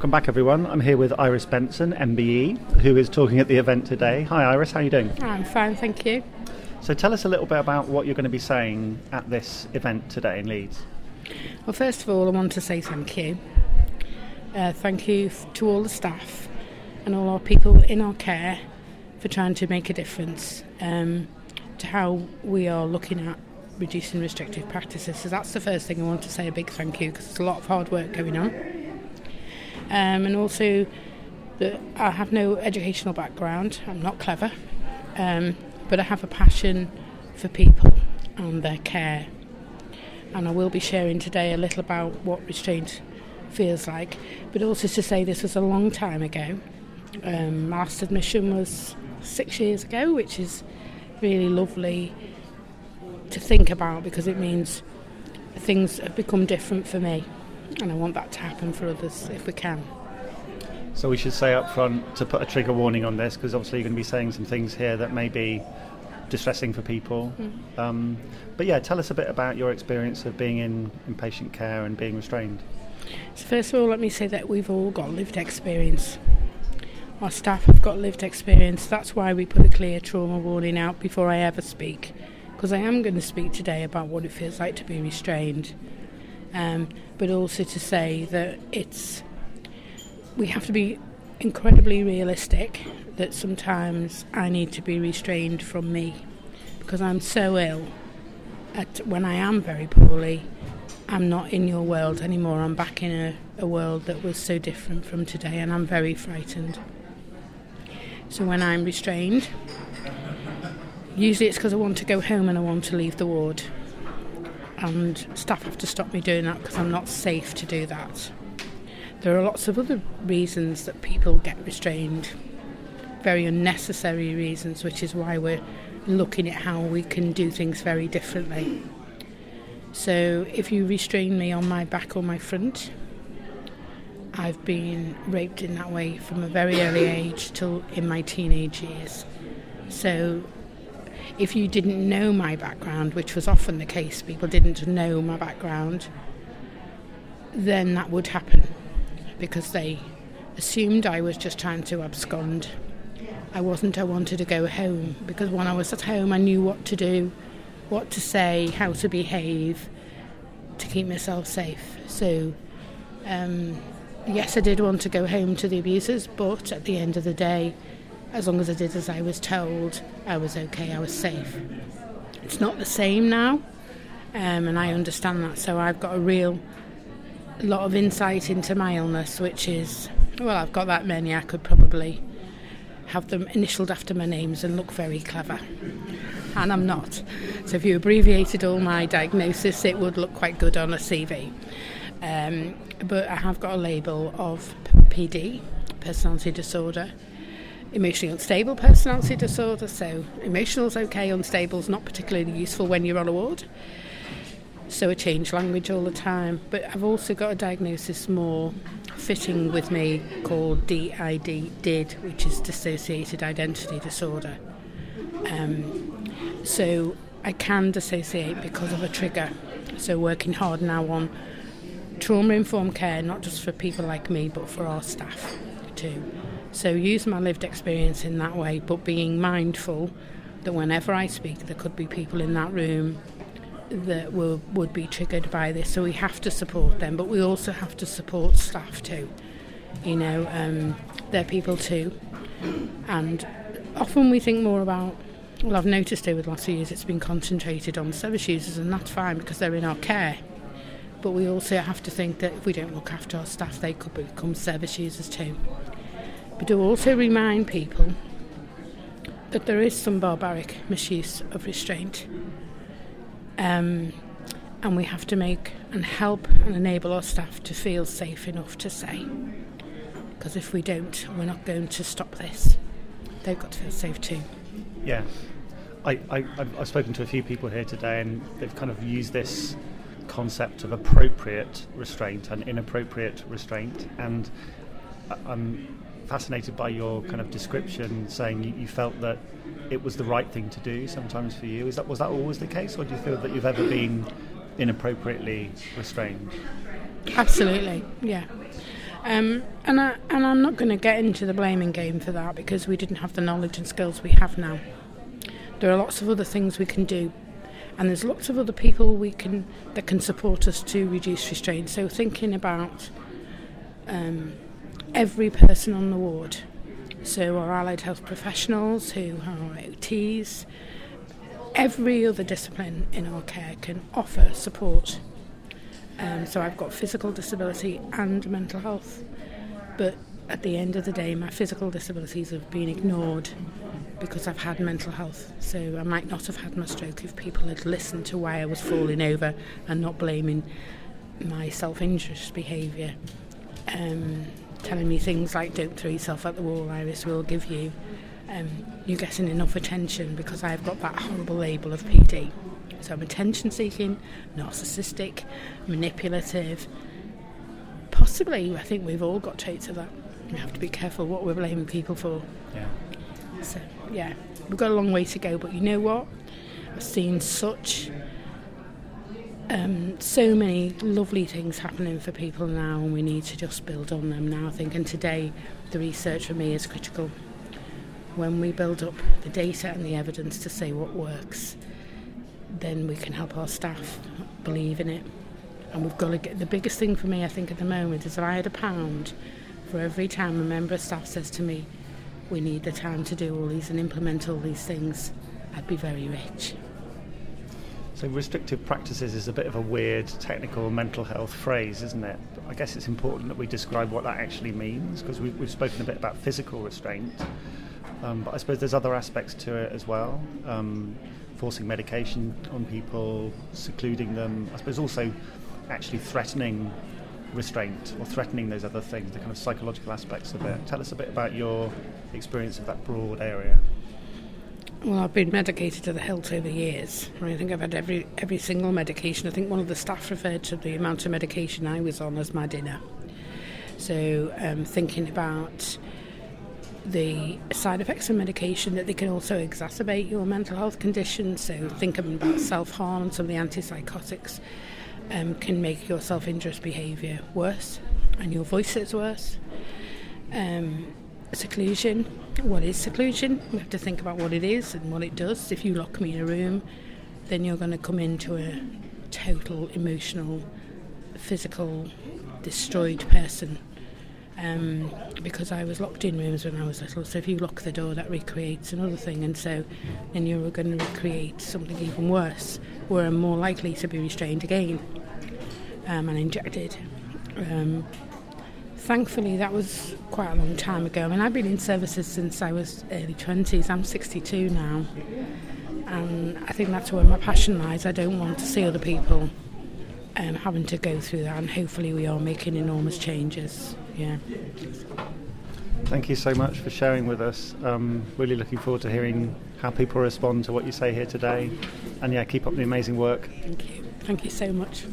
Welcome back, everyone. I'm here with Iris Benson, MBE, who is talking at the event today. Hi, Iris. How are you doing? I'm fine, thank you. So, tell us a little bit about what you're going to be saying at this event today in Leeds. Well, first of all, I want to say thank you. Uh, thank you to all the staff and all our people in our care for trying to make a difference um, to how we are looking at reducing restrictive practices. So that's the first thing I want to say a big thank you because there's a lot of hard work going on. Um, and also that I have no educational background. I'm not clever, um, but I have a passion for people and their care. And I will be sharing today a little about what restraint feels like, but also to say this was a long time ago. Um, my last admission was six years ago, which is really lovely to think about because it means things have become different for me, and I want that to happen for others if we can. So, we should say up front to put a trigger warning on this because obviously you're going to be saying some things here that may be distressing for people. Mm. Um, but yeah, tell us a bit about your experience of being in, in patient care and being restrained. So first of all, let me say that we've all got lived experience. Our staff have got lived experience. That's why we put a clear trauma warning out before I ever speak, because I am going to speak today about what it feels like to be restrained, um, but also to say that it's we have to be incredibly realistic that sometimes I need to be restrained from me because I'm so ill. At when I am very poorly, I'm not in your world anymore. I'm back in a, a world that was so different from today, and I'm very frightened. So when I'm restrained, usually it's because I want to go home and I want to leave the ward. And staff have to stop me doing that because I'm not safe to do that. There are lots of other reasons that people get restrained, very unnecessary reasons, which is why we're looking at how we can do things very differently. So if you restrain me on my back or my front, I've been raped in that way from a very early age till in my teenage years. So if you didn't know my background, which was often the case, people didn't know my background, then that would happen because they assumed I was just trying to abscond. I wasn't, I wanted to go home because when I was at home, I knew what to do, what to say, how to behave to keep myself safe. So, um, yes, I did want to go home to the abusers, but at the end of the day, as long as I did as I was told, I was okay, I was safe. It's not the same now, um, and I understand that, so I've got a real lot of insight into my illness, which is, well, I've got that many, I could probably have them initialed after my names and look very clever. And I'm not. So if you abbreviated all my diagnosis, it would look quite good on a CV. Um, but I have got a label of PD, personality disorder, emotionally unstable personality disorder. So emotional's okay, unstable's not particularly useful when you're on a ward. So I change language all the time. But I've also got a diagnosis more fitting with me called DID, DID, which is dissociated identity disorder. Um, so I can dissociate because of a trigger. So working hard now on trauma informed care, not just for people like me, but for our staff too. So use my lived experience in that way, but being mindful that whenever I speak, there could be people in that room that will, would be triggered by this. So we have to support them, but we also have to support staff too. You know, um, they're people too. And often we think more about, well, I've noticed over the last few years it's been concentrated on service users, and that's fine because they're in our care. But we also have to think that if we don't look after our staff, they could become service users too. But to also remind people that there is some barbaric misuse of restraint. Um, and we have to make and help and enable our staff to feel safe enough to say. Because if we don't, we're not going to stop this. They've got to feel safe too. Yeah. I, I, I've spoken to a few people here today and they've kind of used this concept of appropriate restraint and inappropriate restraint. And I'm fascinated by your kind of description saying you, you felt that it was the right thing to do sometimes for you. Is that, was that always the case or do you feel that you've ever been inappropriately restrained? Absolutely, yeah. Um, and I, and I'm not going to get into the blaming game for that because we didn't have the knowledge and skills we have now. There are lots of other things we can do, and there's lots of other people we can that can support us to reduce restraint. So thinking about um, every person on the ward, so our allied health professionals who are OTs, every other discipline in our care can offer support um, so I've got physical disability and mental health. But at the end of the day, my physical disabilities have been ignored because I've had mental health. So I might not have had my stroke if people had listened to why I was falling over and not blaming my self-injurious behaviour. Um, telling me things like don't throw yourself at the wall, Iris will give you. Um, you're getting enough attention because I've got that horrible label of PD. So I'm attention seeking, narcissistic, manipulative. Possibly, I think we've all got traits of that. We have to be careful what we're blaming people for. Yeah. So, yeah, we've got a long way to go, but you know what? I've seen such. Um, so many lovely things happening for people now, and we need to just build on them now, I think. And today, the research for me is critical. When we build up the data and the evidence to say what works, then we can help our staff believe in it. And we've got to get the biggest thing for me, I think, at the moment is if I had a pound for every time a member of staff says to me, we need the time to do all these and implement all these things, I'd be very rich. So, restrictive practices is a bit of a weird technical mental health phrase, isn't it? But I guess it's important that we describe what that actually means because we've, we've spoken a bit about physical restraint, um, but I suppose there's other aspects to it as well. Um, forcing medication on people, secluding them, I suppose also actually threatening restraint or threatening those other things, the kind of psychological aspects of it. Tell us a bit about your experience of that broad area. Well, I've been medicated to the hilt over years. I think I've had every every single medication. I think one of the staff referred to the amount of medication I was on as my dinner. So, um, thinking about the side effects of medication that they can also exacerbate your mental health condition. So think about self-harm and some of the antipsychotics um, can make your self-injurious behaviour worse and your voice is worse. Um, seclusion. What is seclusion? We have to think about what it is and what it does. If you lock me in a room, then you're going to come into a total emotional, physical, destroyed person um, because I was locked in rooms when I was little. So if you lock the door, that recreates another thing, and so then you're going to recreate something even worse, where I'm more likely to be restrained again um, and injected. Um, thankfully, that was quite a long time ago. I mean, I've been in services since I was early 20s. I'm 62 now. And I think that's where my passion lies. I don't want to see other people um, having to go through that, and hopefully, we are making enormous changes yeah. Thank you so much for sharing with us. Um, really looking forward to hearing how people respond to what you say here today. And yeah, keep up the amazing work. Thank you. Thank you so much.